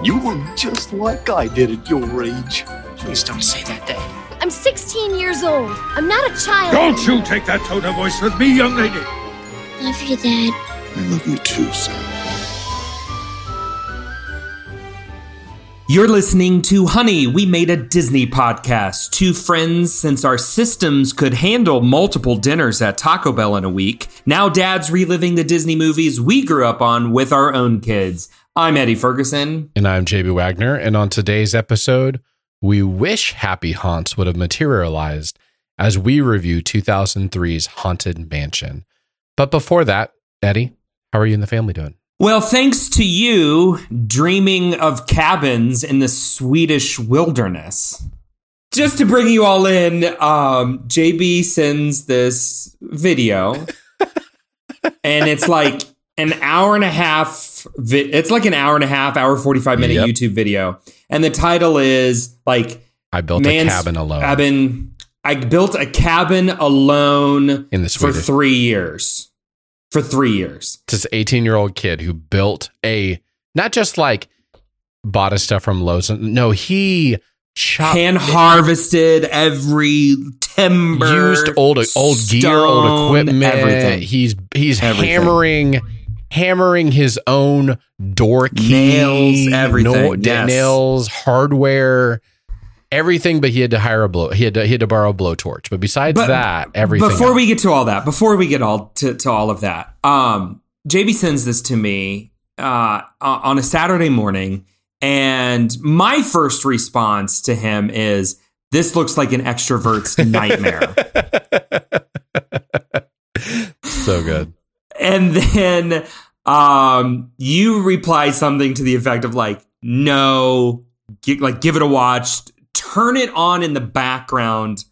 You look just like I did at your age. Please don't say that, Dad. I'm 16 years old. I'm not a child. Don't you take that tone of voice with me, young lady. Love you, Dad. I love you too, son. You're listening to Honey, We Made a Disney podcast. Two friends, since our systems could handle multiple dinners at Taco Bell in a week. Now dad's reliving the Disney movies we grew up on with our own kids. I'm Eddie Ferguson. And I'm JB Wagner. And on today's episode, we wish Happy Haunts would have materialized as we review 2003's Haunted Mansion. But before that, Eddie, how are you and the family doing? Well, thanks to you dreaming of cabins in the Swedish wilderness. Just to bring you all in, um, JB sends this video, and it's like an hour and a half. Vi- it's like an hour and a half, hour forty five minute Yep. YouTube video, and the title is like I built a cabin alone Cabin. I built a cabin alone in the for three years. For three years. this 18 year old kid who built a not just like bought his stuff from Lowe's. No, he chopped hand harvested every timber, used old old gear, old equipment. everything. He's he's Everything. hammering hammering his own door key, Nails, everything, yes. nails, hardware, everything. But he had to hire a blow. He had to he had to borrow a blowtorch. But besides But that, everything. Before else. we get to all that, before we get all to, to all of that, um, JB sends this to me uh, on a Saturday morning, and my first response to him is, "This looks like an extrovert's nightmare." so good. And then um you reply something to the effect of like no gi- like give it a watch turn it on in the background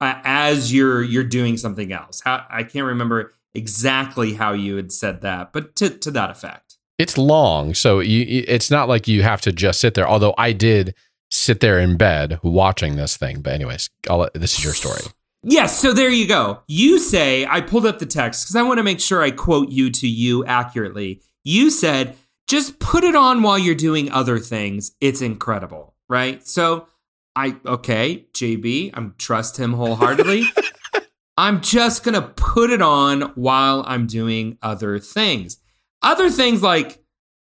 uh, as you're you're doing something else i can't remember exactly how you had said that but to to that effect It's long, so you- it's not like you have to just sit there. Although I did sit there in bed watching this thing. But anyways, I'll this is your story. Yes, so there you go. You say, I pulled up the text because I want to make sure I quote you to you accurately. You said, just put it on while you're doing other things. It's incredible, right? So I, okay, JB, I'm trust him wholeheartedly. I'm just going to put it on while I'm doing other things. Other things like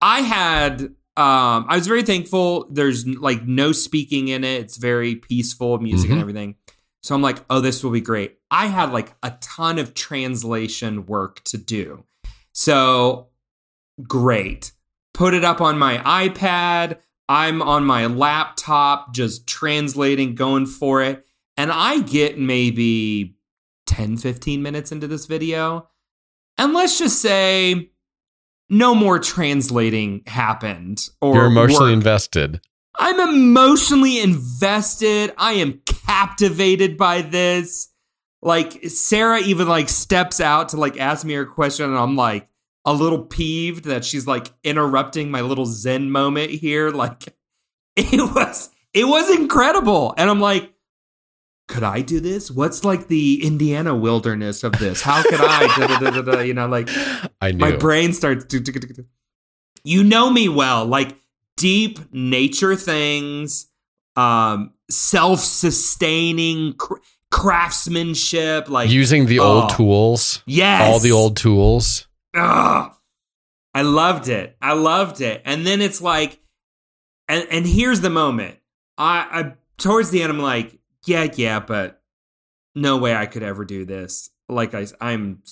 I had, um, I was very thankful. There's like no speaking in it. It's very peaceful music Mhm. and everything. So I'm like, oh, this will be great. I had like a ton of translation work to do. So great. Put it up on my iPad. I'm on my laptop just translating, going for it. And I get maybe 10, 15 minutes into this video. And let's just say no more translating happened or You're emotionally work. invested. I'm emotionally invested. I am captivated by this. Like Sarah even like steps out to like ask me her question and I'm like a little peeved that she's like interrupting my little zen moment here like it was it was incredible and I'm like could I do this? What's like the Indiana wilderness of this? How could I? Da, da, da, da, da, you know, like I knew. my brain starts to- you know me well like deep nature things um self-sustaining cr- craftsmanship like Using the old Oh. tools. yes All the old tools. Ugh. i loved it i loved it and then it's like and and here's the moment i i towards the end i'm like yeah yeah but no way i could ever do this like i i'm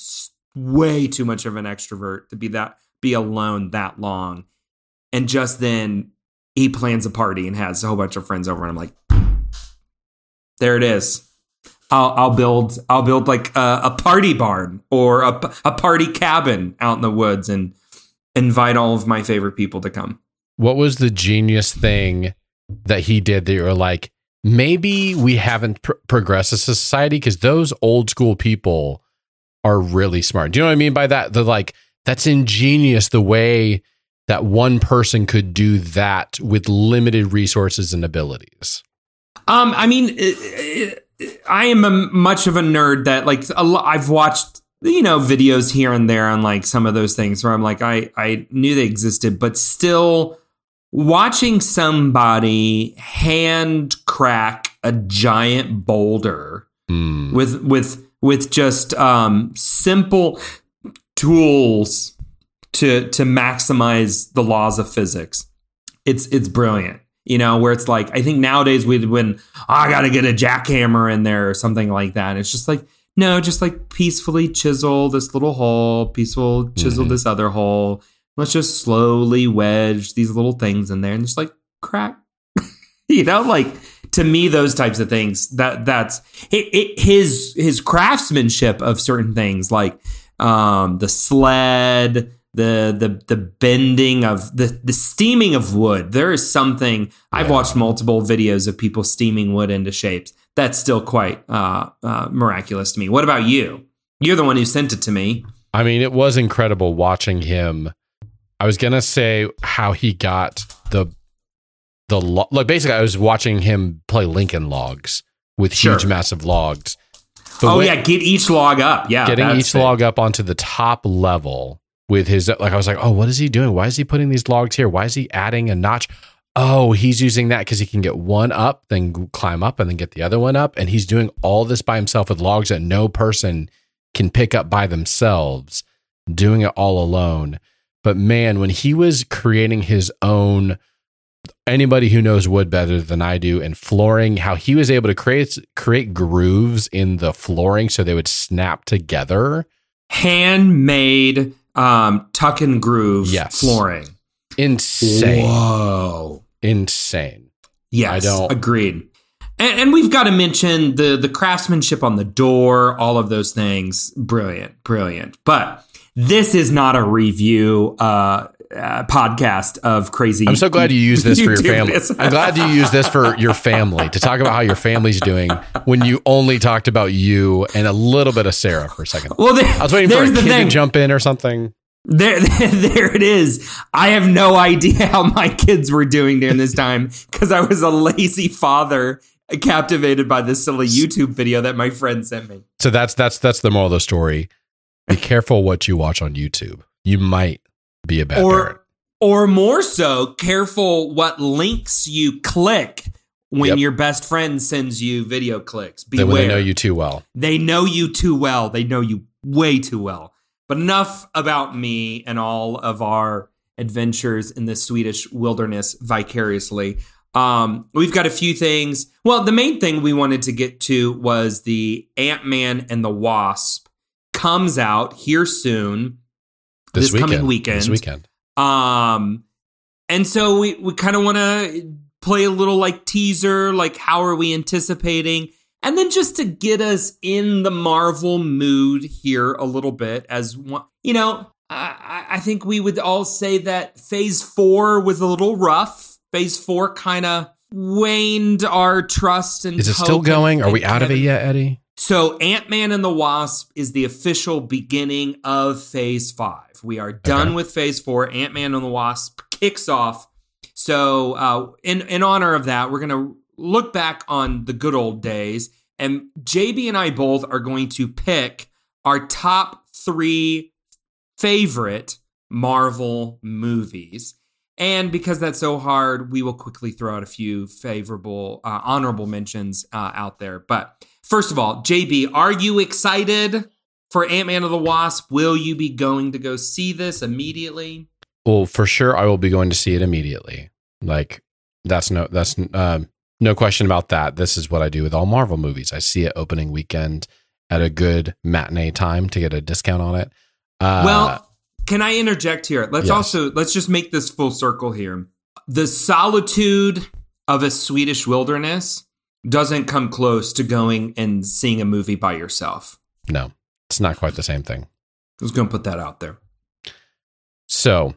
way too much of an extrovert to be that be alone that long and just then he plans a party and has a whole bunch of friends over and i'm like there it is I'll, I'll build I'll build like a, a party barn or a, a party cabin out in the woods and invite all of my favorite people to come. What was the genius thing that he did that you were like, maybe we haven't pr- progressed as a society because those old school people are really smart. Do you know what I mean by that? The like, that's ingenious the way that one person could do that with limited resources and abilities. Um, I mean, it, it, I am a, much of a nerd that like a lo- I've watched you know videos here and there on like some of those things where I'm like I I knew they existed, but still watching somebody hand crack a giant boulder Mm. with with with just um, simple tools to to maximize the laws of physics. It's it's brilliant. You know, where it's like I think nowadays we'd when oh, I got to get a jackhammer in there or something like that. It's just like no, just like peacefully chisel this little hole, peaceful chisel Mhm. this other hole. Let's just slowly wedge these little things in there and just like crack. you know, like to me those types of things that that's it, it, his his craftsmanship of certain things like um the sled the the the bending of the the steaming of wood there is something i've watched multiple videos of people steaming wood into shapes that's still quite uh, uh miraculous to me what about you you're the one who sent it to me I mean, it was incredible watching him. I was gonna say how he got the the lo- like. Basically, I was watching him play Lincoln Logs with huge, massive logs. But oh when- yeah get each log up yeah getting each it. log up onto the top level with his like. I was like, oh, what is he doing? Why is he putting these logs here? Why is he adding a notch? Oh, he's using that because he can get one up, then climb up, and then get the other one up. And he's doing all this by himself with logs that no person can pick up by themselves, doing it all alone. But man, when he was creating his own, anybody who knows wood better than I do, and flooring, how he was able to create create grooves in the flooring so they would snap together. handmade um tuck and groove Yes. flooring Insane. whoa Insane. Yes, I don't- agreed. And, and we've got to mention the the craftsmanship on the door, all of those things. Brilliant, brilliant. But this is not a review uh, uh, podcast of crazy. I'm so glad you use this for your family. I'm glad you use this for your family to talk about how your family's doing when you only talked about you and a little bit of Sarah for a second. well, there, I was waiting for a the kid thing. to jump in or something. There, there it is. I have no idea how my kids were doing during this time because I was a lazy father, captivated by this silly YouTube video that my friend sent me. So that's that's that's the moral of the story. Be careful what you watch on YouTube. You might be a bad parent. or or more so careful what links you click when Yep. your best friend sends you video clicks. Then when beware. they know you too well. they know you too well. They know you way too well. But enough about me and all of our adventures in the swedish wilderness vicariously. Um, we've got a few things. Well the main thing we wanted to get to was the ant-man and the wasp comes out here soon This coming weekend. This weekend. um, and so we, we kind of want to play a little like teaser, like how are we anticipating? And then just to get us in the Marvel mood here a little bit, as one, you know, I, I think we would all say that Phase Four was a little rough. Phase Four kind of waned our trust and Is it still going? Are we out of it yet, Eddie? So Ant Man and the Wasp is the official beginning of Phase Five. We are done Okay. with Phase Four. Ant Man and the Wasp kicks off. So uh, in in honor of that, we're gonna look back on the good old days, and JB and I both are going to pick our top three favorite Marvel movies. And because that's so hard, we will quickly throw out a few favorable, uh, honorable mentions uh, out there. But first of all, JB, are you excited for Ant Man of the Wasp? Will you be going to go see this immediately? Well, for sure, I will be going to see it immediately. Like that's no that's um, no question about that. This is what I do with all Marvel movies. I see it opening weekend at a good matinee time to get a discount on it. Uh, well, can I interject here? Let's yes. also let's just make this full circle here. The solitude of a Swedish wilderness doesn't come close to going and seeing a movie by yourself. no, it's not quite the same thing. I was going to put that out there. So,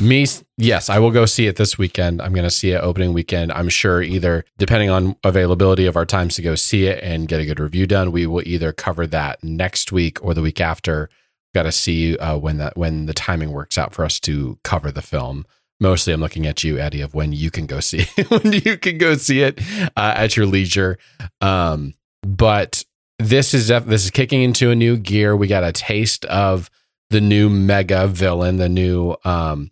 me, yes, I will go see it this weekend. I'm going to see it opening weekend. I'm sure either, depending on availability of our times to go see it and get a good review done, we will either cover that next week or the week after. Got to see uh, when that when the timing works out for us to cover the film. Mostly, I'm looking at you, Eddie, of when you can go see it, when you can go see it uh, at your leisure. Um, but this is this is kicking into a new gear. We got a taste of the new mega villain, the new um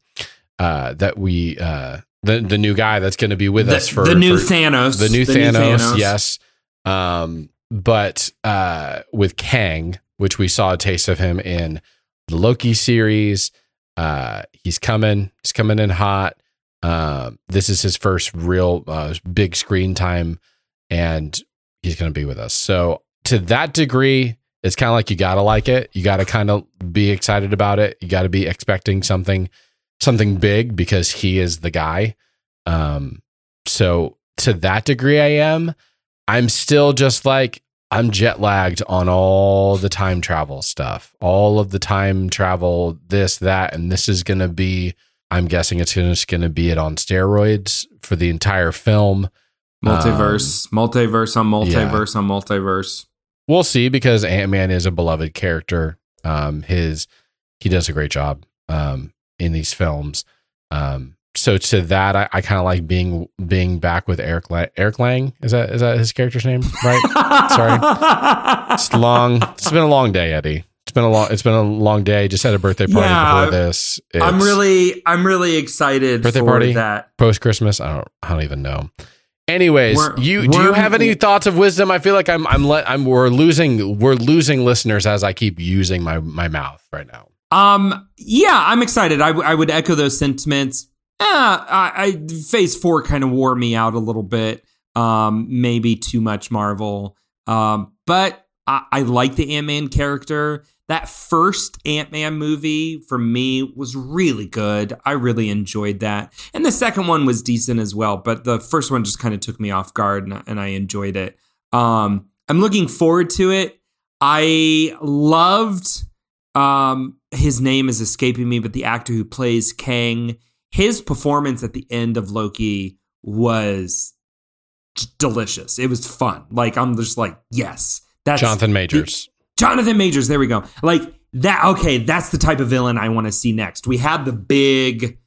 uh that we uh the the new guy that's going to be with the, us for the new for- Thanos. the new Thanos, yes. Um, but uh, with Kang, which we saw a taste of him in the Loki series, uh, he's coming. He's coming in hot. Um, this is his first real uh, big screen time, and he's going to be with us. So to that degree, it's kind of like you got to like it. You got to kind of be excited about it. You got to be expecting something something big because he is the guy. Um, so to that degree, I am. I'm still just like I'm jet lagged on all the time travel stuff, all of the time travel, this, that, and this is going to be. I'm guessing it's just going to be it on steroids for the entire film. Multiverse, multiverse on multiverse on multiverse. We'll see because Ant Man is a beloved character. Um, his he does a great job um, in these films. Um, so to that, I, I kind of like being being back with Eric La- Eric Lang. Is that is that his character's name? Right? Sorry, it's long. It's been a long day, Eddie. It's been a long. It's been a long day. Just had a birthday party Yeah, before this. I'm really, I'm really excited Birthday for party? that. post Christmas. I don't. I don't even know. Anyways, We're- you do you have any thoughts of wisdom? I feel like I'm I'm let I'm we're losing we're losing listeners as I keep using my my mouth right now. Um, yeah, I'm excited. I, w- I would echo those sentiments. Uh, I, I Phase Four kind of wore me out a little bit. Um, maybe too much Marvel. Um, but I, I like the Ant Man character. That first Ant Man movie for me was really good. I really enjoyed that, and the second one was decent as well. But the first one just kind of took me off guard, and, and I enjoyed it. Um, I'm looking forward to it. I loved um his name is escaping me but the actor who plays kang his performance at the end of loki was delicious it was fun like i'm just like yes that's Jonathan Majors. jonathan majors there we go like that okay that's the type of villain i want to see next we had the big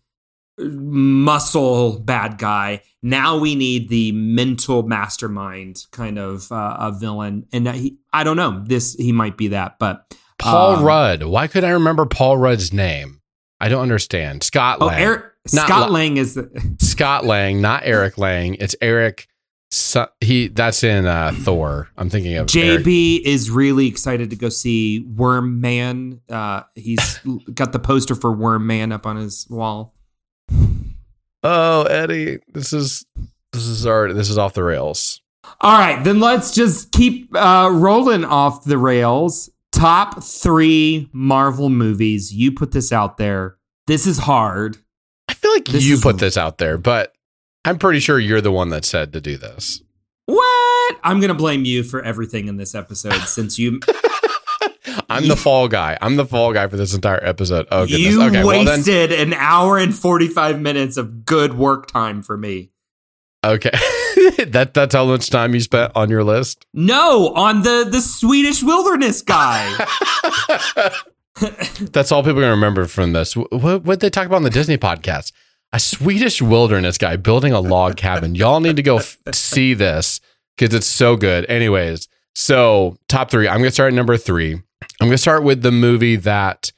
muscle bad guy now we need the mental mastermind kind of uh, a villain and he, i don't know this he might be that but Paul um, Rudd. Why could I remember Paul Rudd's name? I don't understand. Scott Oh, Eric Not Scott La- Lang is the Scott Lang, not Eric Lang. It's Eric. Su- he that's in uh, Thor. I'm thinking of Eric. JB is really excited to go see Worm Man. Uh, he's got the poster for Worm Man up on his wall. Oh, Eddie, this is this is our this is off the rails. All right, then let's just keep uh, rolling off the rails. Top three Marvel movies. You put this out there. This is hard. I feel like This you is- put this out there, but I'm pretty sure you're the one that said to do this. What? I'm gonna blame you for everything in this episode since you I'm the fall guy. I'm the fall guy for this entire episode. Oh goodness. you okay, well then. wasted an hour and 45 minutes of good work time for me. Okay, that that's how much time you spent on your list. No, on the the Swedish wilderness guy. That's all people are gonna remember from this. What what did they talk about on the Disney podcast? A Swedish wilderness guy building a log cabin. Y'all need to go f- see this because it's so good. Anyways, so top three. I'm gonna start at number three. I'm gonna start with the movie that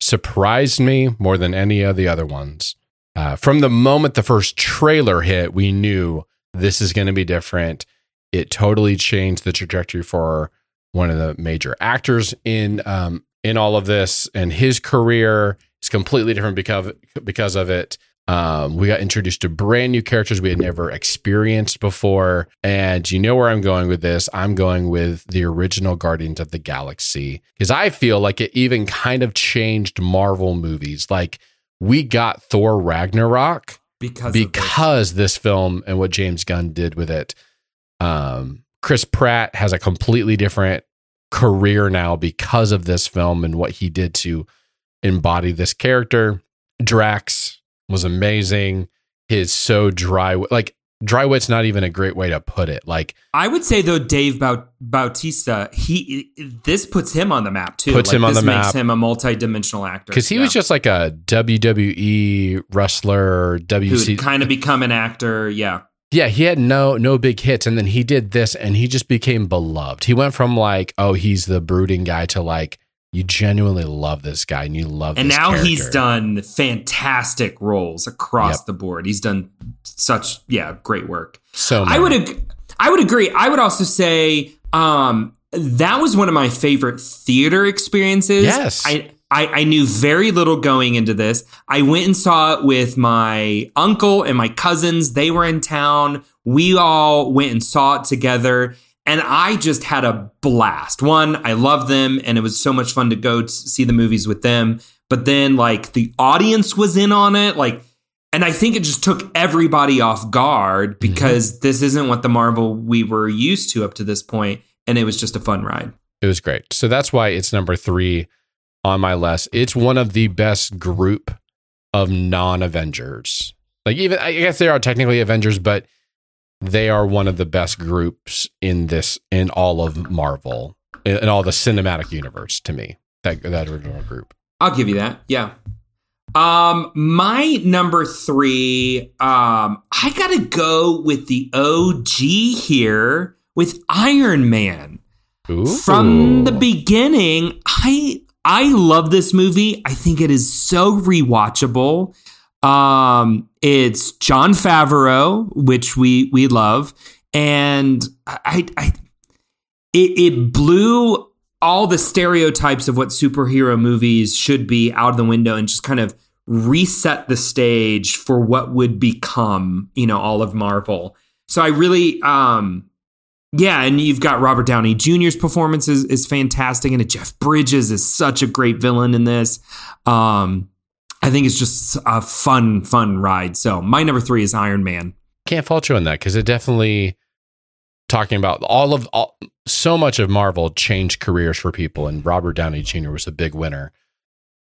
surprised me more than any of the other ones. Uh, from the moment the first trailer hit, we knew this is going to be different. It totally changed the trajectory for one of the major actors in um, in all of this, and his career is completely different because because of it. Um, we got introduced to brand new characters we had never experienced before, and you know where I'm going with this. I'm going with the original Guardians of the Galaxy because I feel like it even kind of changed Marvel movies. Like we got Thor Ragnarok because of this. because this film and what James Gunn did with it. Um, Chris Pratt has a completely different career now because of this film and what he did to embody this character. Drax was amazing. His so dry, like dry wit's not even a great way to put it. Like I would say though, Dave Bautista, he this puts him on the map too. Puts Like, him on this the makes map. him a multi-dimensional actor because he Yeah. was just like a WWE wrestler, who WC, would kind of become an actor. Yeah, Yeah, he had no no big hits, and then he did this, and he just became beloved. He went from like, oh, he's the brooding guy to like, You genuinely love this guy, and you love. and now he's done fantastic roles across Yep. the board. He's done such yeah great work. so. I would ag- I would agree. I would also say um, that was one of my favorite theater experiences. Yes. I, I I knew very little going into this. I went and saw it with my uncle and my cousins. They were in town. We all went and saw it together. And I just had a blast. One, I love them, and it was so much fun to go to see the movies with them. But then, like, the audience was in on it. Like, and I think it just took everybody off guard mm-hmm. because this isn't what the Marvel we were used to up to this point, and it was just a fun ride. It was great. So that's why it's number three on my list. It's one of the best group of non Avengers. Like even I guess they are technically Avengers, but they are one of the best groups in this in all of Marvel in, all the cinematic universe to me. That that original group. I'll give you that. Yeah. Um, my number three, um, I gotta go with the OG here with Iron Man. Ooh. From the beginning, I I love this movie. I think it is so rewatchable. Um, it's Jon Favreau, which we we love, and I I it, it blew all the stereotypes of what superhero movies should be out of the window and just kind of reset the stage for what would become, you know, all of Marvel. So I really um yeah, and you've got Robert Downey Jr.'s performance is, is fantastic, and Jeff Bridges is such a great villain in this. Um, I think it's just a fun, fun ride. So my number three is Iron Man. Can't fault you on that because it definitely talking about all of all, so much of Marvel changed careers for people, and Robert Downey Jr. was a big winner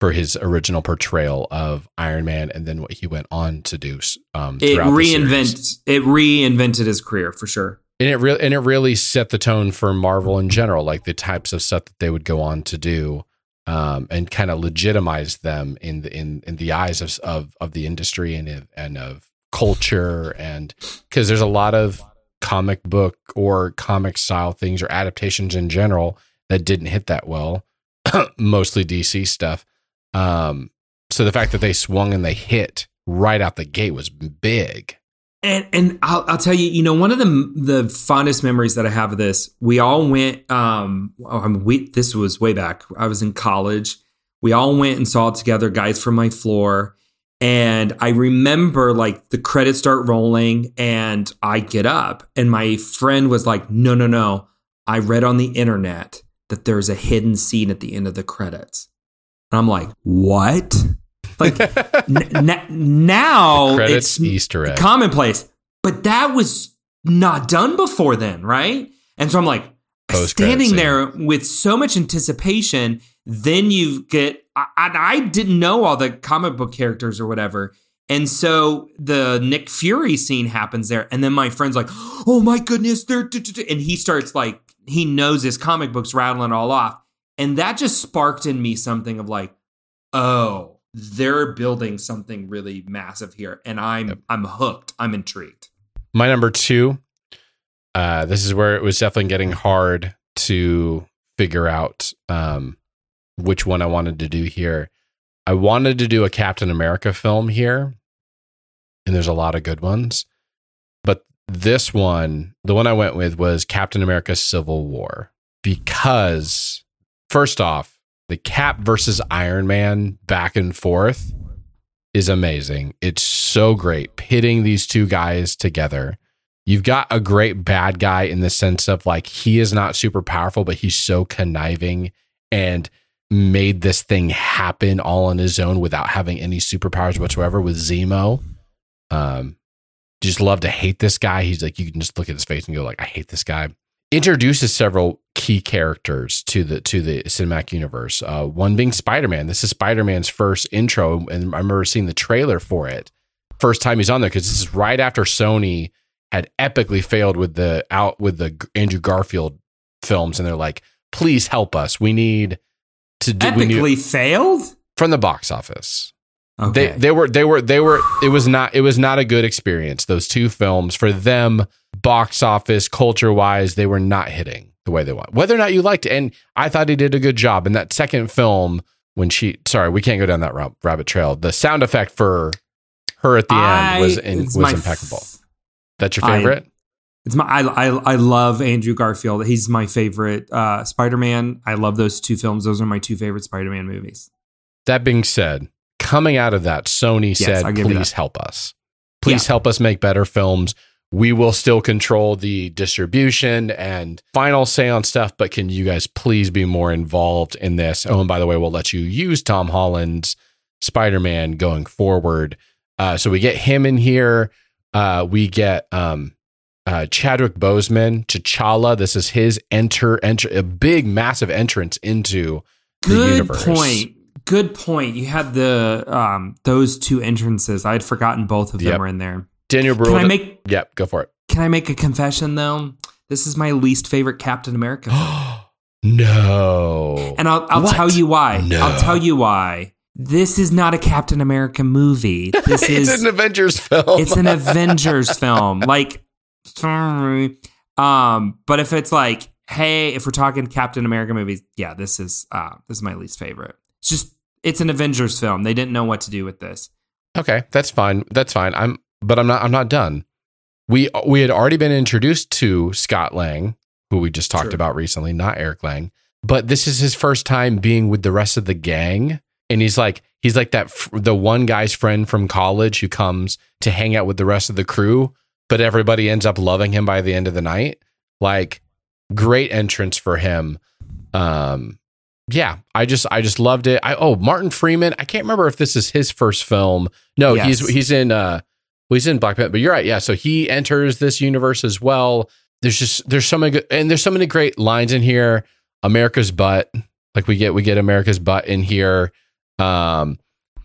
for his original portrayal of Iron Man, and then what he went on to do. Um, It reinvent it reinvented his career for sure. and it really and it really set the tone for Marvel in general, like the types of stuff that they would go on to do, um, and kind of legitimize them in the in in the eyes of of, of the industry and of- and of culture, and because there's a lot of comic book or comic style things or adaptations in general that didn't hit that well, mostly DC stuff. Um, so the fact that they swung and they hit right out the gate was big. And and I'll, I'll tell you, you know, one of the the fondest memories that I have of this, we all went. Um, oh, I mean, we this was way back. I was in college. We all went and saw it together, guys from my floor. And I remember like the credits start rolling, and I get up, and my friend was like, "No, no, no! I read on the internet that there's a hidden scene at the end of the credits." And I'm like, "What?" Like n- now it's Easter egg. commonplace. But that was not done before then, right? And so I'm like standing there with so much anticipation. Then you get, I, I I didn't know all the comic book characters or whatever. And so the Nick Fury scene happens there. And then my friend's like, oh my goodness, they're, duh, duh, duh," and he starts like, he knows his comic books rattling all off. And that just sparked in me something of like, oh, they're building something really massive here. And I'm, Yep. I'm hooked. I'm intrigued. My number two, uh, this is where it was definitely getting hard to figure out um, which one I wanted to do here. I wanted to do a Captain America film here, and there's a lot of good ones. But this one, the one I went with was Captain America Civil War, because first off, the Cap versus Iron Man back and forth is amazing. It's so great pitting these two guys together. You've got a great bad guy in the sense of like he is not super powerful, but he's so conniving and made this thing happen all on his own without having any superpowers whatsoever with Zemo. Um, just love to hate this guy. He's like you can just look at his face and go like, I hate this guy. Introduces several key characters to the to the cinematic universe. Uh, one being Spider Man. This is Spider Man's first intro, and I remember seeing the trailer for it. First time he's on there because this is right after Sony had epically failed with the out with the Andrew Garfield films, and they're like, "Please help us. We need to do we Epically need, failed? from the box office." Okay. They they were they were they were it was not it was not a good experience. Those two films for them, box office culture wise, they were not hitting the way they want. Whether or not you liked it, and I thought he did a good job in that second film when she. Sorry, we can't go down that rabbit trail. The sound effect for her at the I- end was in, was impeccable. f- That's your I- favorite. It's my I, I I love Andrew Garfield. He's my favorite uh, Spider-Man. I love those two films. Those are my two favorite Spider-Man movies. that being said, coming out of that, Sony Yes, said, I'll give you "Please help us. Please Yeah. help us make better films." We will still control the distribution and final say on stuff, but can you guys please be more involved in this? Oh, and by the way, we'll let you use Tom Holland's Spider Man going forward. Uh, so we get him in here. Uh, we get um, uh, Chadwick Boseman, T'Challa. This is his enter, enter, a big, massive entrance into the universe. Good universe. point. Good point. You had the um those two entrances. I had forgotten both of them Yep. were in there. Daniel Can I make Yep, go for it. Can I make a confession though? This is my least favorite Captain America. no. And I'll, I'll tell you why. No. I'll tell you why. This is not a Captain America movie. This it's is an Avengers film. it's an Avengers film. Like, sorry. Um, but if it's like, hey, if we're talking Captain America movies, yeah, this is uh this is my least favorite. It's just it's an Avengers film. They didn't know what to do with this. okay, that's fine. That's fine. I'm, but I'm not. I'm not done. We we had already been introduced to Scott Lang, who we just talked True. about recently, not Eric Lang. But this is his first time being with the rest of the gang, and he's like he's like that the one guy's friend from college who comes to hang out with the rest of the crew, but everybody ends up loving him by the end of the night. Like great entrance for him. Um yeah, I just I just loved it. I oh, Martin Freeman, I can't remember if this is his first film. No, he's he's in uh well, he's in Black Panther, but you're right. Yeah, so he enters this universe as well. There's just there's so many good, and there's so many great lines in here. America's butt, like we get we get America's butt in here. Um,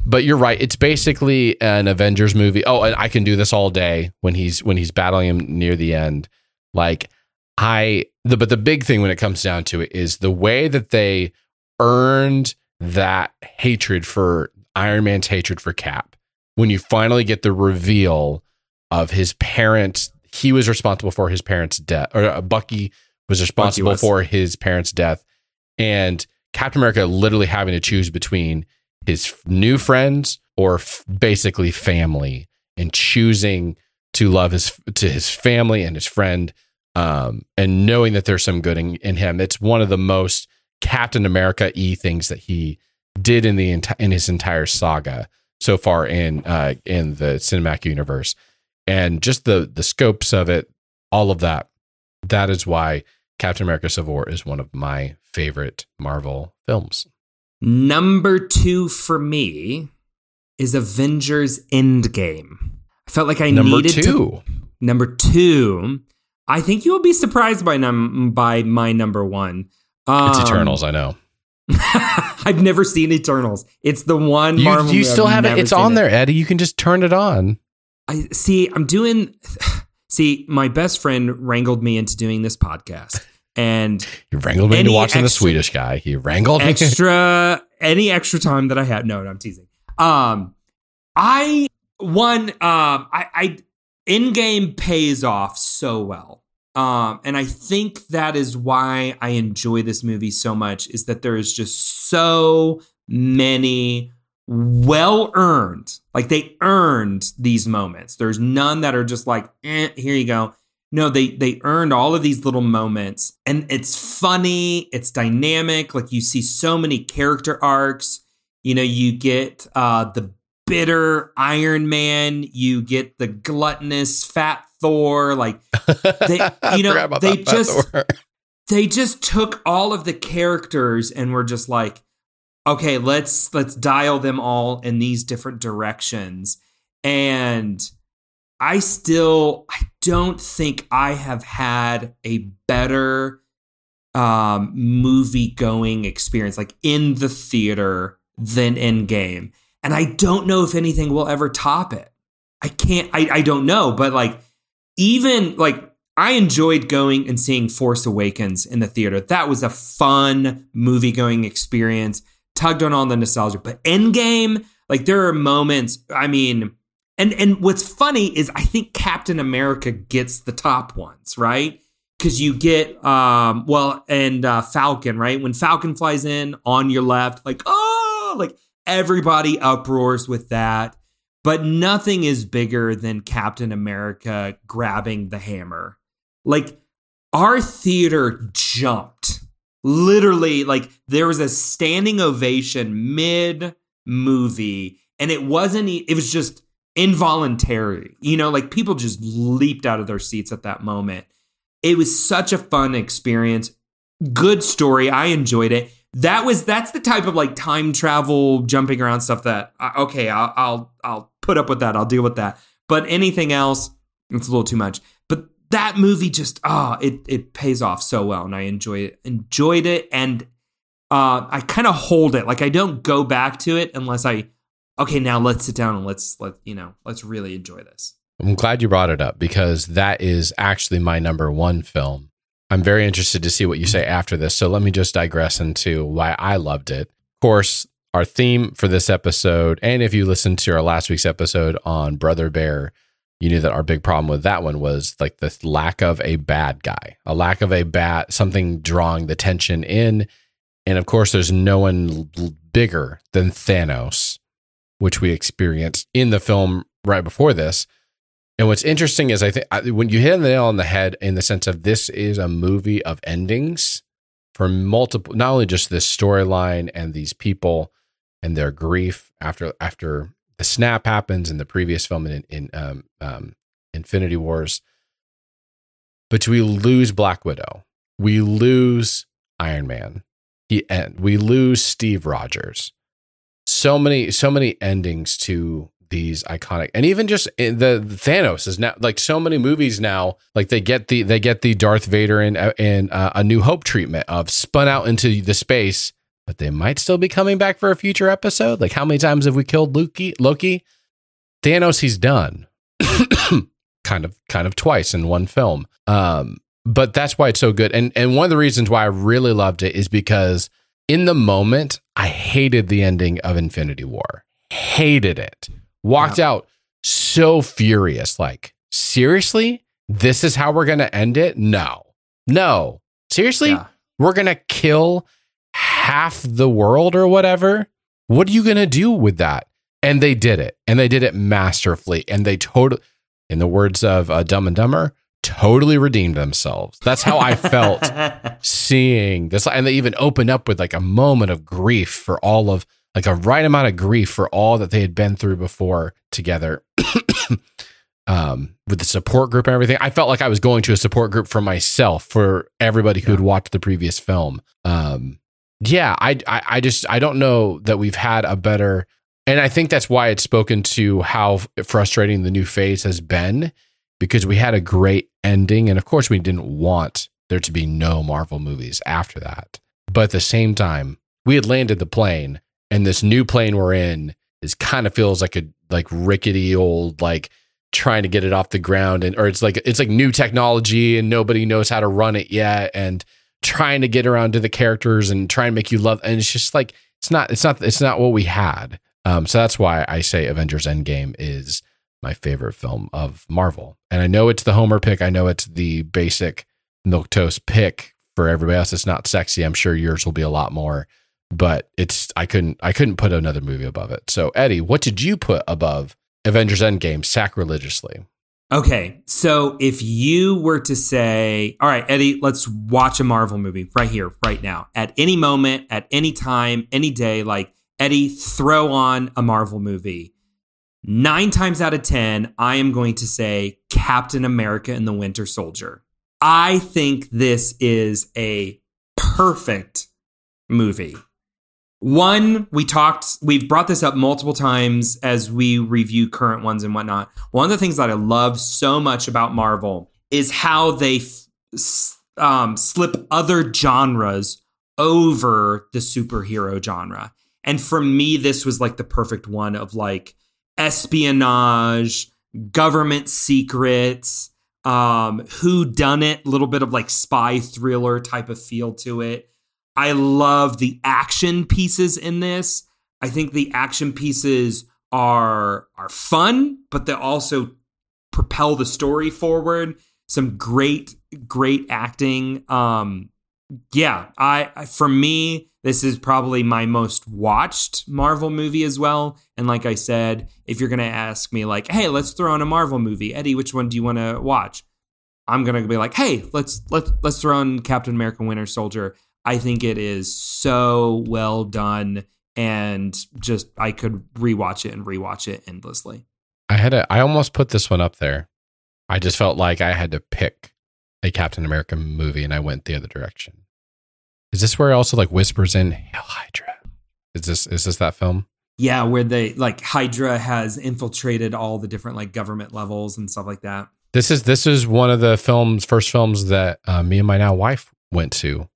but you're right. It's basically an Avengers movie. Oh, and I can do this all day when he's when he's battling him near the end. Like I the but the big thing when it comes down to it is the way that they earned that hatred for Iron Man's hatred for Cap. When you finally get the reveal of his parents, he was responsible for his parents' death, or uh, Bucky was responsible was. for his parents' death, and Captain America literally having to choose between his f- new friends or f- basically family, and choosing to love his to his family and his friend, um, and knowing that there's some good in, in him. It's one of the most Captain America e things that he did in the enti- in his entire saga so far in uh, in the cinematic universe, and just the the scopes of it, all of that. That is why Captain America: Civil War is one of my favorite Marvel films. Number two for me is Avengers Endgame. I felt like I Number needed two, to Number two, I think you will be surprised by num by my number one. Um, it's Eternals. I know I've never seen Eternals. It's the one you. Marvel You still have it. It's on it. there, Eddie. You can just turn it on. I see. I'm doing. See, my best friend wrangled me into doing this podcast, and he wrangled me into watching the Swedish guy. He wrangled extra any extra time that I had. No, no, I'm teasing. Um, I one um I I Endgame pays off so well. Um, and I think that is why I enjoy this movie so much is that there is just so many well earned, like they earned these moments. There's none that are just like, eh, here you go. No, they they earned all of these little moments, and it's funny, it's dynamic. Like you see so many character arcs. You know, you get uh the bitter Iron Man, you get the gluttonous fat Thor. Like They- you know, they that just- they just took all of the characters and were just like okay let's let's dial them all in these different directions. And i still i don't think i have had a better um movie going experience like in the theater than Endgame and i don't know if anything will ever top it. I can't i, I don't know but like even like I enjoyed going and seeing Force Awakens in the theater. That was a fun movie going experience. Tugged on all the nostalgia, but Endgame, like there are moments. I mean, and and what's funny is I think Captain America gets the top ones, right? because you get um well and uh falcon right when falcon flies in on your left like oh like everybody uproars with that but nothing is bigger than captain america grabbing the hammer. Like our theater jumped. Literally like there was a standing ovation mid movie and it wasn't it was just involuntary. You know like people just leaped out of their seats at that moment. It was such a fun experience. Good story. I enjoyed it. That was that's the type of like time travel jumping around stuff that uh, okay I'll, I'll i'll put up with that i'll deal with that but anything else it's a little too much but that movie just ah it it pays off so well and i enjoy it enjoyed it and uh i kind of hold it like i don't go back to it unless i okay now let's sit down and let's let you know let's really enjoy this I'm glad you brought it up because that is actually my number one film. I'm very interested to see what you say after this. So let me just digress into why I loved it. Of course, our theme for this episode, and if you listened to our last week's episode on Brother Bear, you knew that our big problem with that one was like the lack of a bad guy, a lack of a bat, something drawing the tension in. And of course, there's no one bigger than Thanos, which we experienced in the film right before this. And what's interesting is I think when you hit the nail on the head in the sense of this is a movie of endings for multiple, not only just this storyline and these people and their grief after after the snap happens in the previous film in, in um, um, Infinity Wars, but we lose Black Widow, we lose Iron Man, he and we lose Steve Rogers. So many, so many endings to these iconic and even just in the Thanos is now like so many movies now like they get the they get the Darth Vader and in uh, a New Hope treatment of spun out into the space but they might still be coming back for a future episode. Like how many times have we killed Loki Loki? Thanos he's done. Kind of kind of twice in one film. Um but that's why it's so good. And and one of the reasons why I really loved it is because in the moment I hated the ending of Infinity War. Hated it. Walked out so furious. Like seriously? This is how we're gonna end it? No. No. Seriously? Yeah. we're gonna kill half the world or whatever what are you gonna do with that? And they did it and they did it masterfully and they totally in the words of uh, dumb and dumber totally redeemed themselves. That's how i felt seeing this and they even opened up with like a moment of grief for all of like a right amount of grief for all that they had been through before together um with the support group and everything. I felt like i was going to a support group for myself for everybody who had watched the previous film. Um yeah I, I i just i don't know that we've had a better and i think that's why it's spoken to how frustrating the new phase has been because we had a great ending and of course we didn't want there to be no marvel movies after that. But at the same time we had landed the plane and this new plane we're in is kind of feels like a like rickety old like trying to get it off the ground and or it's like it's like new technology and nobody knows how to run it yet and trying to get around to the characters and try and make you love and it's just like it's not it's not it's not what we had. Um so that's why i say avengers endgame is my favorite film of marvel. And i know it's the homer pick. I know it's the basic milk toast pick for everybody else. It's not sexy. I'm sure yours will be a lot more but it's i couldn't i couldn't put another movie above it. So eddie what did you put above avengers endgame sacrilegiously Okay, so if you were to say, all right, Eddie, let's watch a Marvel movie right here, right now, at any moment, at any time, any day, like, Eddie, throw on a Marvel movie. Nine times out of 10, I am going to say Captain America and the Winter Soldier. I think this is a perfect movie. One, we talked, we've brought this up multiple times as we review current ones and whatnot. One of the things that I love so much about Marvel is how they um, slip other genres over the superhero genre. And for me, this was like the perfect one of like espionage, government secrets, um, who done it, a little bit of like spy thriller type of feel to it. I love the action pieces in this. I think the action pieces are are fun, but they also propel the story forward. some great, great acting. Um, yeah, I, I for me, this is probably my most watched Marvel movie as well. And like I said, if you're gonna ask me, like, hey, let's throw on a Marvel movie, Eddie, which one do you want to watch? I'm gonna be like, hey, let's let's let's throw on Captain America: Winter Soldier. I think it is so well done, and just I could rewatch it and rewatch it endlessly. I had a, I almost put this one up there. I just felt like I had to pick a Captain America movie, and I went the other direction. Is this where it also like whispers in Hail Hydra? Is this is this that film? Yeah, where they like Hydra has infiltrated all the different like government levels and stuff like that. This is this is one of the films, first films that uh, me and my now wife went to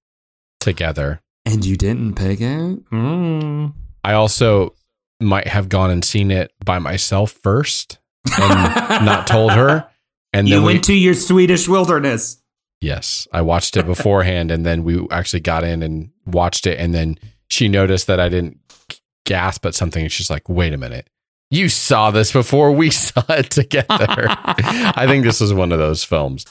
together. And you didn't pick it? Mm. I also might have gone and seen it by myself first and not told her. And you went we, to your Swedish wilderness. yes, I watched it beforehand, and then we actually got in and watched it, and then she noticed that I didn't gasp at something, and she's like, "Wait a minute." You saw this before we saw it together. I think this is one of those films.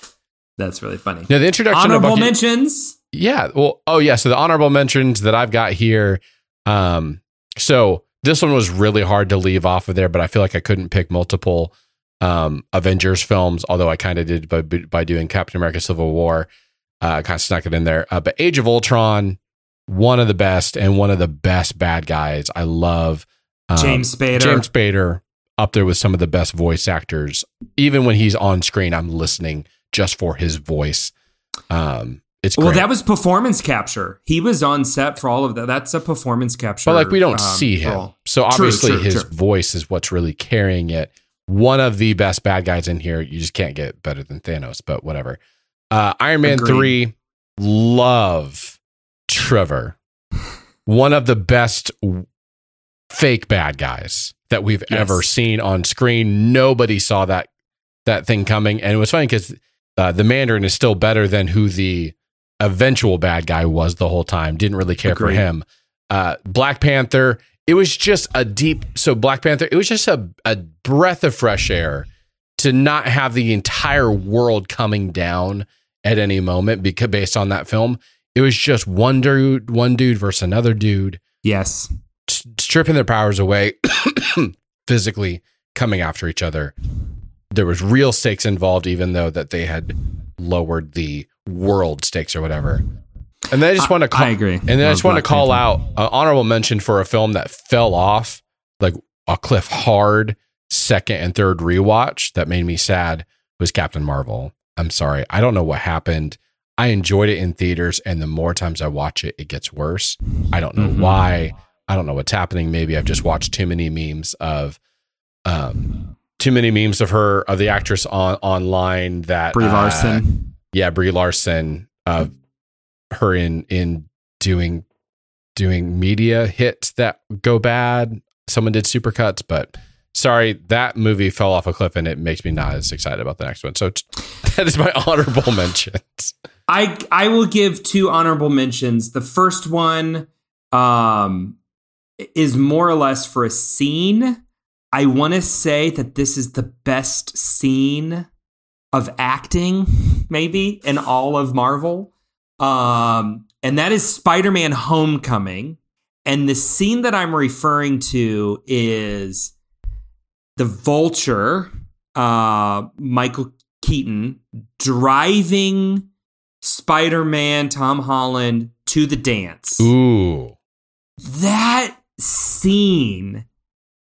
That's really funny. Now, the introduction of Honorable Bucky- mentions. Yeah. Well, oh yeah. So the honorable mentions that I've got here. Um, so this one was really hard to leave off of there, but I feel like I couldn't pick multiple um Avengers films, although I kind of did by by doing Captain America: Civil War. Uh, kind of snuck it in there. Uh, but Age of Ultron, one of the best and one of the best bad guys. I love um, James Spader. James Spader up there with some of the best voice actors. Even when he's on screen, I'm listening just for his voice. Um, it's Well, that was performance capture. He was on set for all of that. That's a performance capture. but like we don't um, see him, role. so obviously true, his true. voice is what's really carrying it. One of the best bad guys in here. You just can't get better than Thanos, but whatever. Uh, Iron Man Agreed. three, love Trevor. One of the best fake bad guys that we've Yes. ever seen on screen. Nobody saw that that thing coming, and it was funny because uh, the Mandarin is still better than who the eventual bad guy was the whole time. Didn't really care for him. Uh, Black Panther. It was just a deep. So Black Panther. It was just a a breath of fresh air to not have the entire world coming down at any moment because based on that film. It was just one dude, one dude versus another dude Yes. stripping their powers away, physically coming after each other. There was real stakes involved, even though that they had lowered the world stakes or whatever. And then I just want to call, I agree. and then I just want to call out an honorable mention for a film that fell off like a cliff hard second and third rewatch that made me sad was Captain Marvel. I'm sorry. I don't know what happened. I enjoyed it in theaters, and the more times I watch it, it gets worse. I don't know Mhm. why. I don't know what's happening. Maybe I've just watched too many memes of um too many memes of her of the actress on online that Brie uh, Larson. Yeah, Brie Larson of her in in doing doing media hits that go bad. Someone did supercuts, but sorry, that movie fell off a cliff and it makes me not as excited about the next one. So that is my honorable mentions. I I will give two honorable mentions. The first one um is more or less for a scene. I want to say that this is the best scene of acting maybe in all of Marvel. Um and that is Spider-Man Homecoming. And the scene that I'm referring to is the Vulture, uh, Michael Keaton, driving Spider Man Tom Holland to the dance. Ooh. That scene.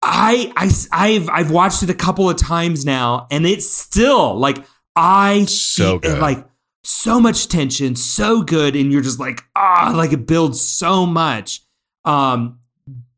I, I I've I've watched it a couple of times now, and it's still like I So good. like so much tension, so good, and you're just like ah, like it builds so much. Um,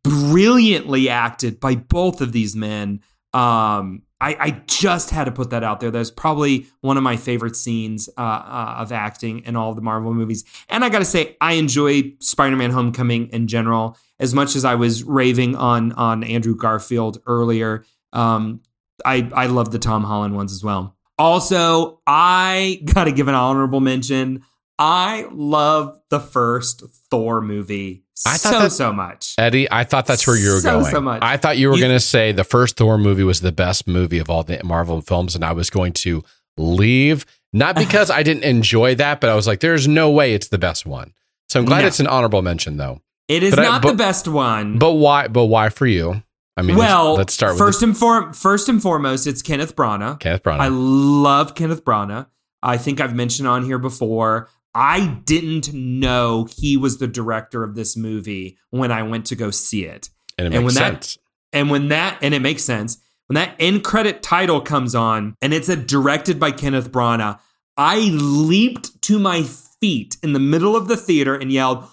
brilliantly acted by both of these men. Um, I, I just had to put that out there. That's probably one of my favorite scenes uh, uh, of acting in all the Marvel movies. And I got to say, I enjoy Spider-Man: Homecoming in general as much as I was raving on on Andrew Garfield earlier. Um, I I love the Tom Holland ones as well. Also, I got to give an honorable mention. I love the first Thor movie I thought so that- so much. Eddie, I thought that's where you were So, going. so much. I thought you were going to say the first Thor movie was the best movie of all the Marvel films, and I was going to leave. Not because I didn't enjoy that, but I was like, there's no way it's the best one. So I'm glad No. it's an honorable mention though. It is But I- not but- the best one. But why? But why for you? I mean, well, let's, start with first and for, first and foremost, it's Kenneth Branagh. Kenneth Branagh. I love Kenneth Branagh. I think I've mentioned on here before. I didn't know he was the director of this movie when I went to go see it. and it and makes when that- And when that, and it makes sense, when that end credit title comes on and it's a directed by Kenneth Branagh, I leaped to my feet in the middle of the theater and yelled,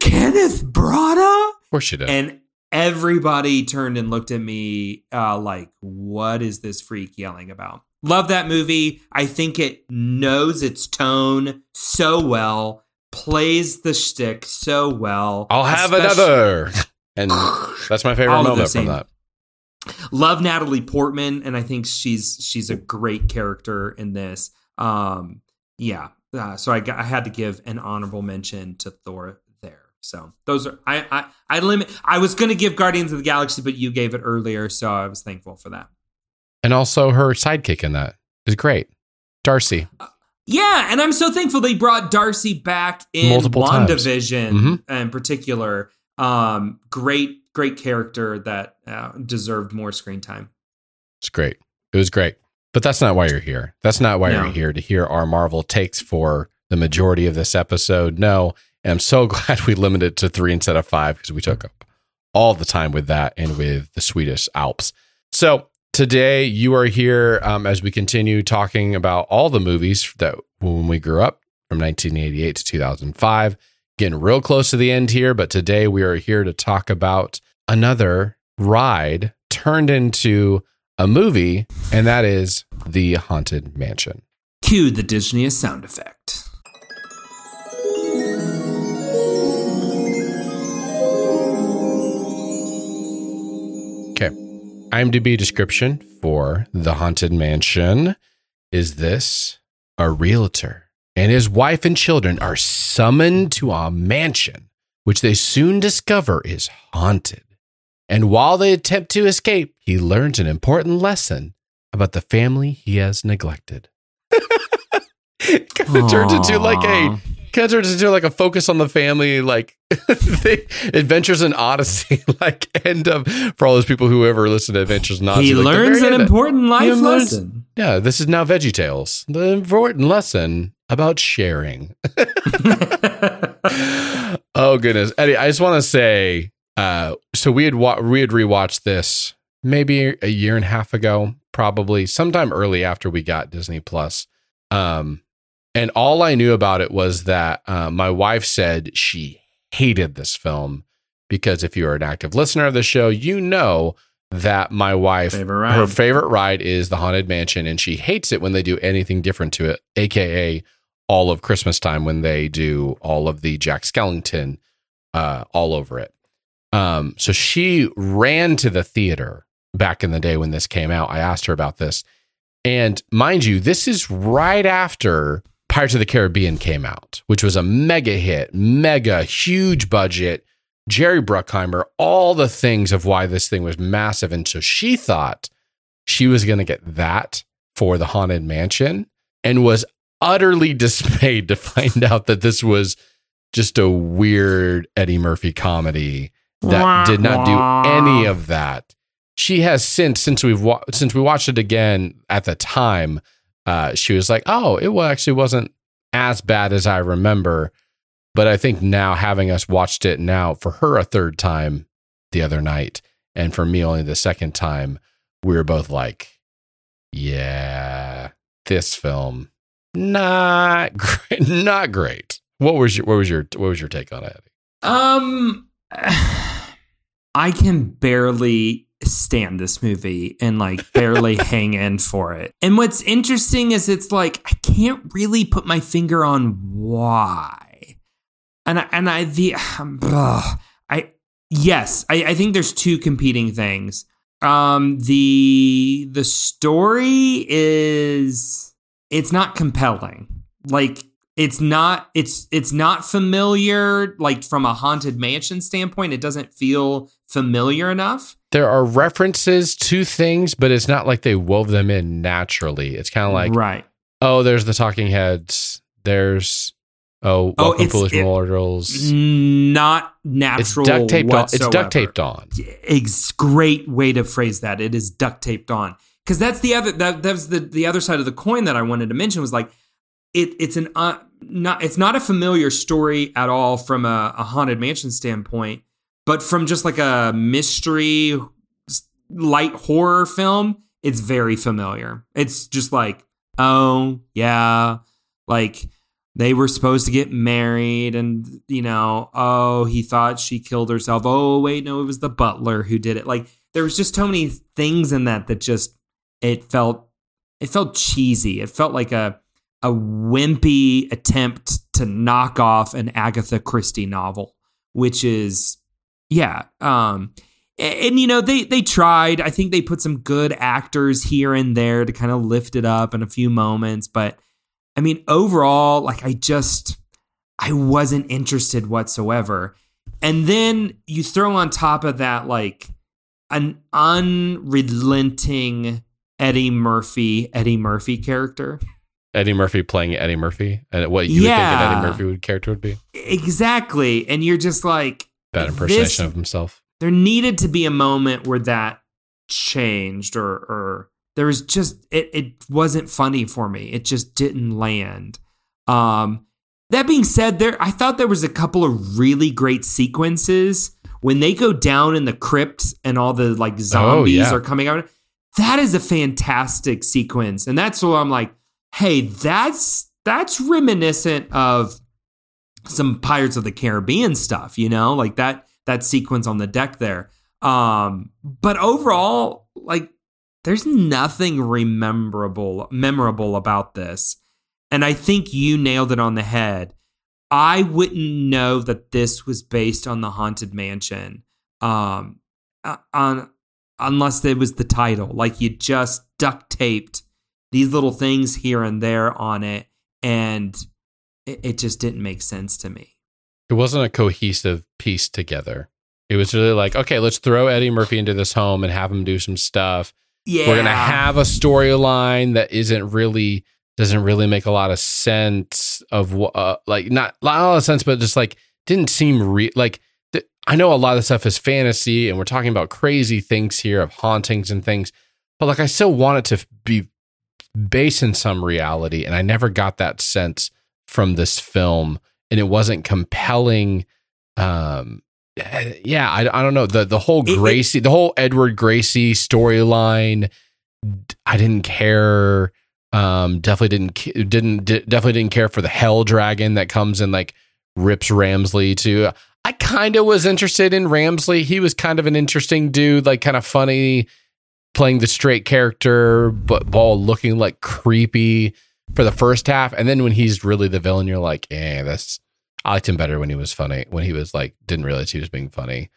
Kenneth Branagh? of course you did. And everybody turned and looked at me uh, like, what is this freak yelling about? Love that movie. I think it knows its tone so well, plays the shtick so well. I'll have especially- another. And that's my favorite All of the moment from that. love Natalie Portman, and I think she's she's a great character in this. Um, yeah, uh, so I, got, I had to give an honorable mention to Thor there. So those are I I, I limit. I was going to give Guardians of the Galaxy, but you gave it earlier, so I was thankful for that. And also her sidekick in that is great. Darcy. Yeah, and I'm so thankful they brought Darcy back in Multiple. WandaVision Mhm. in particular. Um, great, great character that uh, deserved more screen time. It's great. It was great. But that's not why you're here. That's not why No. you're here to hear our Marvel takes for the majority of this episode. No. And I'm so glad we limited it to three instead of five because we took up all the time with that and with the Swedish Alps. So today you are here um, as we continue talking about all the movies that when we grew up from 1988 to 2005. Getting real close to the end here, but today we are here to talk about another ride turned into a movie, and that is The Haunted Mansion. Cue the Disney sound effect. IMDb description for The Haunted Mansion is this a realtor and his wife and children are summoned to a mansion, which they soon discover is haunted. And while they attempt to escape, he learns an important lesson about the family he has neglected. kind of turns into like a. kind of turns into like a focus on the family, like the Adventures in Odyssey, like end of for all those people who ever listen to Adventures in Odyssey. He like, learns an important life He learns- lesson. Yeah, this is now Veggie Tales, the important lesson about sharing. oh goodness, Eddie, I just want to say, uh, so we had wa- we had rewatched this maybe a year and a half ago, probably sometime early after we got Disney Plus. Um, and all I knew about it was that uh, my wife said she hated this film because if you're an active listener of the show, you know that my wife Favorite her favorite ride is the haunted mansion and she hates it when they do anything different to it aka all of christmas time when they do all of the jack skellington uh, all over it. Um, so she ran to the theater back in the day when this came out. I asked her about this. And mind you this is right after pirates of the caribbean came out which was a mega hit mega huge budget Jerry Bruckheimer, all the things of why this thing was massive. And so she thought she was going to get that for the Haunted Mansion and was utterly dismayed to find out that this was just a weird Eddie Murphy comedy that did not do any of that. She has since since we've wa- since we watched it again at the time, uh, she was like, "Oh, it actually wasn't as bad as I remember." But I think now having us watched it now for her a third time the other night, and for me only the second time, we were both like, "Yeah, this film not great, not great." What was your what was your what was your take on it? Um, I can barely stand this movie and like barely hang in for it. And what's interesting is it's like I can't really put my finger on why. And I, and I the um, ugh, I yes I, I think there's two competing things. Um, the the story is it's not compelling. Like it's not it's it's not familiar like from a haunted mansion standpoint it doesn't feel familiar enough There are references to things, but it's not like they wove them in naturally. It's kind of like right Oh, there's the talking heads. There's oh, Oh, welcome it's- foolish it- mortals. Not It's natural. duct taped on. It's duct taped on. It's great way to phrase that. It is duct taped on because that's the other that that was the the other side of the coin that I wanted to mention was like it it's an uh, not it's not a familiar story at all from a, a haunted mansion standpoint, but from just like a mystery light horror film, it's very familiar. It's just like oh yeah, like they were supposed to get married and you know oh he thought she killed herself. Oh wait no it was the butler who did it. Like there was just so many things in that that just it felt it felt cheesy. It felt like a a wimpy attempt to knock off an agatha christie novel which is yeah um and, and, you know they they tried i think they put some good actors here and there to kind of lift it up in a few moments but I mean, overall, like I just I wasn't interested whatsoever. And then you throw on top of that like an unrelenting Eddie Murphy, Eddie Murphy character. Eddie Murphy playing Eddie Murphy, and what you would think an Eddie Murphy would character would be. Exactly. And you're just like Bad impersonation this- of himself. there needed to be a moment where that changed or or there was just it it wasn't funny for me. It just didn't land. Um that being said, there I thought there was a couple of really great sequences when they go down in the crypt and all the like zombies yeah. are coming out. That is a fantastic sequence. And that's why I'm like, hey, that's that's reminiscent of some Pirates of the Caribbean stuff, you know, like that that sequence on the deck there. Um, but overall, like there's nothing rememberable memorable about this. And I think you nailed it on the head. I wouldn't know that this was based on the haunted mansion. Um uh, on unless it was the title. Like you just duct taped these little things here and there on it and it, it just didn't make sense to me. It wasn't a cohesive piece together. It was really like, okay, let's throw Eddie Murphy into this home and have him do some stuff. Yeah. We're gonna have a storyline that isn't really doesn't really make a lot of sense of uh, like not, not a lot of sense, but just like didn't seem real. like th- I know a lot of stuff is fantasy and we're talking about crazy things here of hauntings and things, but like I still want it to be based in some reality, and I never got that sense from this film, and it wasn't compelling. Um, yeah, I, I don't know the the whole It- it- Gracey, the whole Edward Gracey storyline. I didn't care. Um, definitely didn't didn't di- definitely didn't care for the Hell Dragon that comes and like rips Ramsley too. I kind of was interested in Ramsley. He was kind of an interesting dude, like kind of funny, playing the straight character, but while looking like creepy for the first half. And then when he's really the villain, you're like, eh, that's. I liked him better when he was funny. When he was like, didn't realize he was being funny.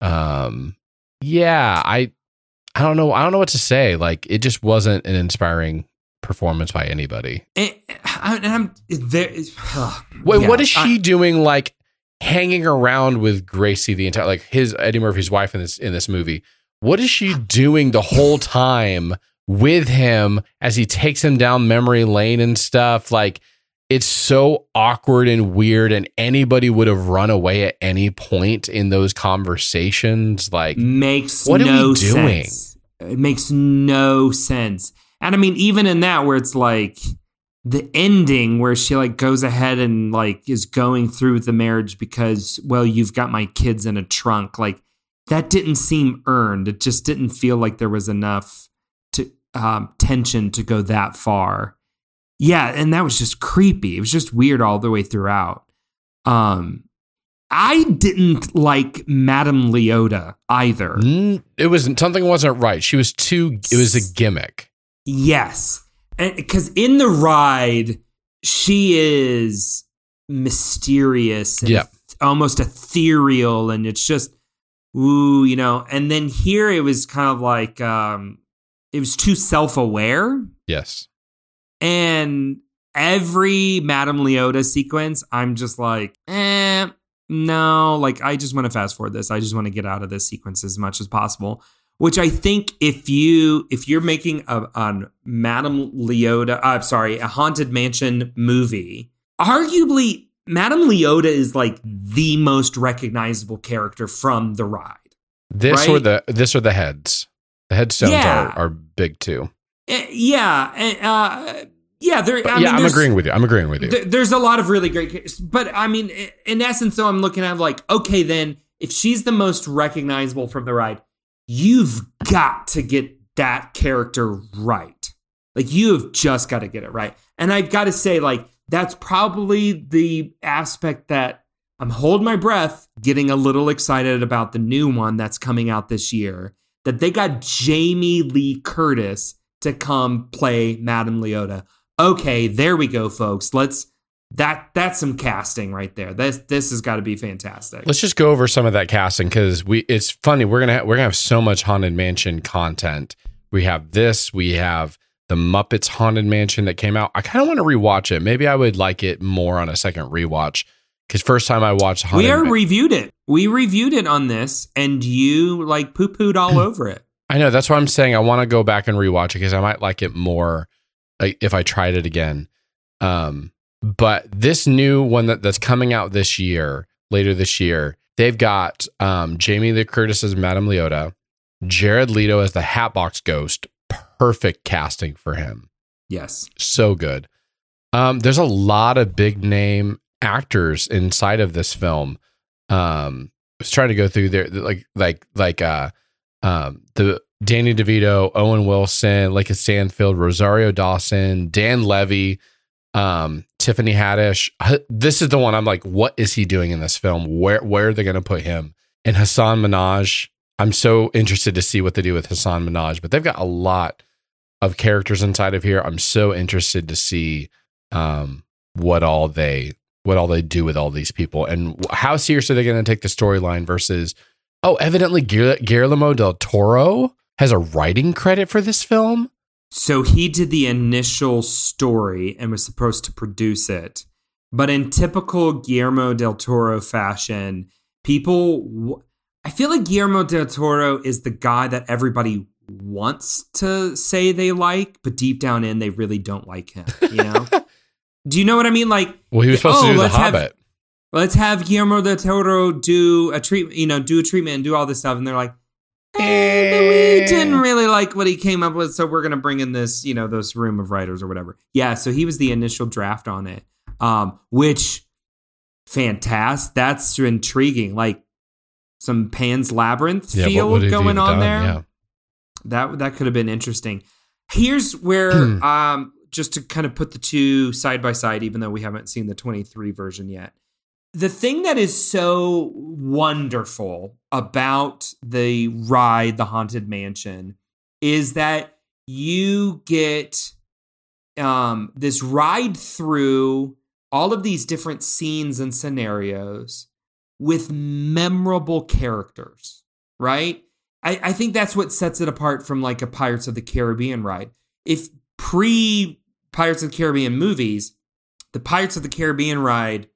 Um, yeah, I, I don't know. I don't know what to say. Like, it just wasn't an inspiring performance by anybody. And, and I'm there. Wait, yeah, what is I- she doing? Like hanging around with Gracey the entire like his Eddie Murphy's wife in this in this movie. What is she doing the whole time with him as he takes him down memory lane and stuff? Like it's so awkward and weird, and anybody would have run away at any point in those conversations. Like makes What are we doing? sense. It makes no sense. And I mean, even in that, where it's like the ending, where she like goes ahead and like is going through with the marriage because, well, you've got my kids in a trunk. Like that didn't seem earned. It just didn't feel like there was enough to um, tension to go that far. Yeah, and that was just creepy. It was just weird all the way throughout. Um, I didn't like Madame Leota either. mm, it was something wasn't right. She was too. It was a gimmick. Yes. Because in the ride, she is mysterious and Yeah. almost ethereal. And it's just, ooh, you know. And then here it was kind of like, um, it was too self aware. Yes. And every Madame Leota sequence, I'm just like, eh, no, like I just want to fast forward this. I just want to get out of this sequence as much as possible. which I think if you if you're making a, a Madame Leota, I'm uh, sorry, a haunted mansion movie, arguably Madame Leota is like the most recognizable character from the ride. This Right? or the this or the heads. The headstones Yeah. are, are big too. Eh, yeah, eh, uh, yeah. There, But I yeah, mean, I'm agreeing with you. I'm agreeing with you. Th- there's a lot of really great but I mean, in essence, though, I'm looking at like, okay, then if she's the most recognizable from the ride, you've got to get that character right. Like, you have just got to get it right. And I've got to say, like, that's probably the aspect that I'm holding my breath, getting a little excited about the new one that's coming out this year. That they got Jamie Lee Curtis to come play Madame Leota okay, there we go, folks. Let's that that's some casting right there. This this has got to be fantastic. Let's just go over some of that casting because we. It's funny. We're gonna ha- we're gonna have so much haunted mansion content. We have this. We have the Muppets haunted mansion that came out. I kind of want to rewatch it. Maybe I would like it more on a second rewatch because first time I watched haunted. we are reviewed it. We reviewed it on this, and you like poo pooed all over it. I know that's why I'm saying I want to go back and rewatch it because I might like it more like, if I tried it again. Um, but this new one that, that's coming out this year, later this year, they've got um, Jamie Lee Curtis as Madame Leota, Jared Leto as the Hatbox Ghost. Perfect casting for him. Yes. So good. Um, there's a lot of big name actors inside of this film. Um, I was trying to go through there, like like like uh, um, the Danny DeVito, Owen Wilson, LaKeith Stanfield, Rosario Dawson, Dan Levy, um, Tiffany Haddish. This is the one I'm like, what is he doing in this film? Where where are they going to put him? And Hasan Minhaj. I'm so interested to see what they do with Hasan Minhaj, but they've got a lot of characters inside of here. I'm so interested to see um, what all they what all they do with all these people and how serious are they going to take the storyline versus oh evidently Guillermo del Toro has a writing credit for this film. So he did the initial story and was supposed to produce it. But in typical Guillermo del Toro fashion, people, w- I feel like Guillermo del Toro is the guy that everybody wants to say they like, but deep down in, they really don't like him. You know? do you know what I mean? Like, Well, he was supposed oh, to do The let's have- Hobbit. let's have Guillermo del Toro do a treat, you know, do a treatment and do all this stuff. And they're like, eh, but we didn't really like what he came up with, so we're gonna bring in this, you know, this room of writers or whatever. Yeah, so he was the initial draft on it, um, which fantastic. That's intriguing. Like some Pan's Labyrinth Yeah, feel going on done? there. Yeah. That that could have been interesting. Here's where um just to kind of put the two side by side even though we haven't seen the 23 version yet. The thing that is so wonderful about the ride the haunted mansion is that you get um this ride through all of these different scenes and scenarios with memorable characters, right? I, I think that's what sets it apart from like a Pirates of the Caribbean ride. If pre Pirates of the Caribbean movies, the Pirates of the Caribbean ride,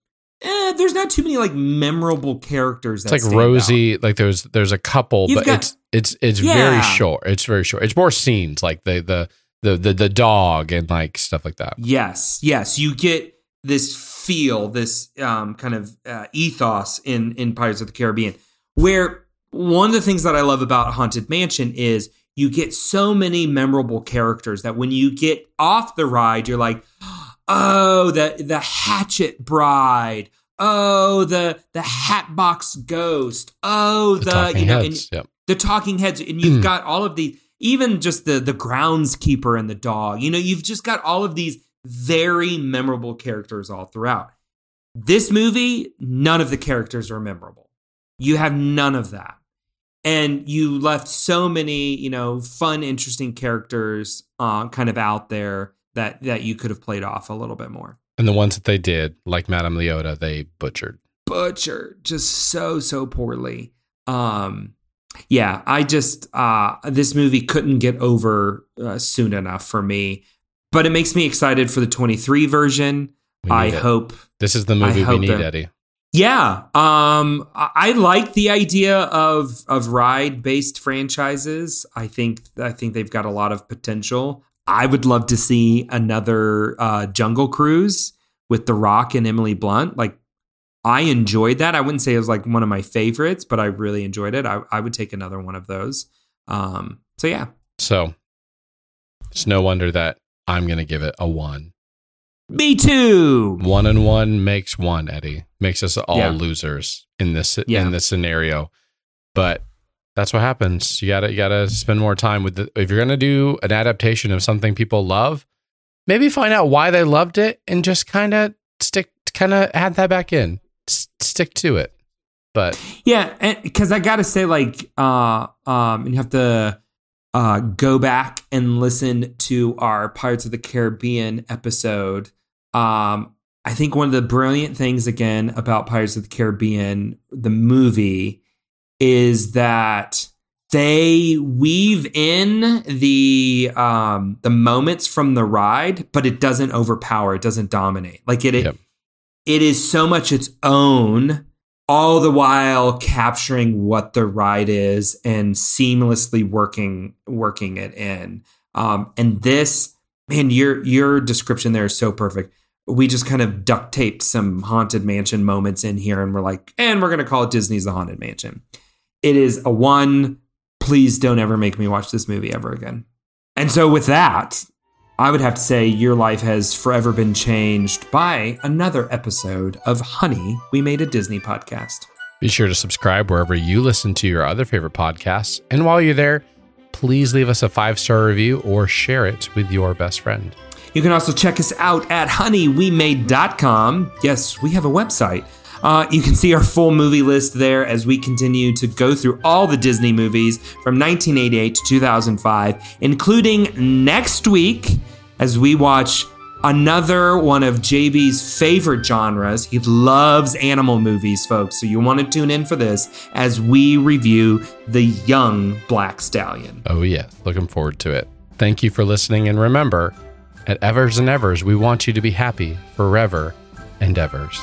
eh, there's not too many like memorable characters. It's that like stand out. Rosie. Like there's there's a couple, You've but got- it's it's it's Yeah. very short. It's very short. It's more scenes like the the the the, the dog and like stuff like that. Yes, yes, you get this feel, this um, kind of uh, ethos in in Pirates of the Caribbean, where one of the things that I love about Haunted Mansion is you get so many memorable characters that when you get off the ride, you're like, oh, the the Hatchet Bride. Oh, the the Hatbox Ghost. Oh, The, the, talking you know, and- heads. Yep. the talking heads and you've mm. got all of the even just the the groundskeeper and the dog you know you've just got all of these very memorable characters all throughout this movie none of the characters are memorable you have none of that and you left so many you know fun interesting characters uh, kind of out there that that you could have played off a little bit more And the ones that they did, like Madame Leota, they butchered. butchered just so so poorly um yeah i just uh this movie couldn't get over uh, soon enough for me but it makes me excited for the 23 version i it. hope This is the movie we need, that- Eddie. Yeah, um, I, like the idea of of ride based franchises. I think I think they've got a lot of potential. I would love to see another uh, Jungle Cruise with The Rock and Emily Blunt. Like, I enjoyed that. I wouldn't say it was like one of my favorites, but I really enjoyed it. I, I would take another one of those. Um, so yeah, So it's no wonder that I'm going to give it a one. Me too. One and one makes one, Eddie. Makes us all Yeah. losers in this Yeah. in this scenario. But that's what happens. You gotta you gotta spend more time with the if you're gonna do an adaptation of something people love, maybe find out why they loved it and just kind of stick kind of add that back in. S- stick to it. But Yeah, because I gotta say, like, uh, um, you have to uh, go back and listen to our Pirates of the Caribbean episode. Um, I think one of the brilliant things again about Pirates of the Caribbean, the movie, is that they weave in the um, the moments from the ride, but it doesn't overpower. It doesn't dominate. Like it, Yep. it is so much its own all the while capturing what the ride is and seamlessly working working it in. Um, and this, man, your your description there is so perfect. We just kind of duct taped some haunted mansion moments in here, and we're like, and we're gonna call it Disney's The Haunted Mansion. It is a one. Please don't ever make me watch this movie ever again. And so, with that, I would have to say your life has forever been changed by another episode of Honey, We Made a Disney podcast. Be sure to subscribe wherever you listen to your other favorite podcasts. And while you're there, please leave us a five star review or share it with your best friend. You can also check us out at honeywemade.com. Yes, we have a website. Uh, you can see our full movie list there as we continue to go through all the Disney movies from 1988 to 2005, including next week as we watch another one of JB's favorite genres. He loves animal movies, folks, so you want to tune in for this as we review The Young Black Stallion. Oh, yeah. Looking forward to it. Thank you for listening. And remember, at Evers and Evers, we want you to be happy forever and evers.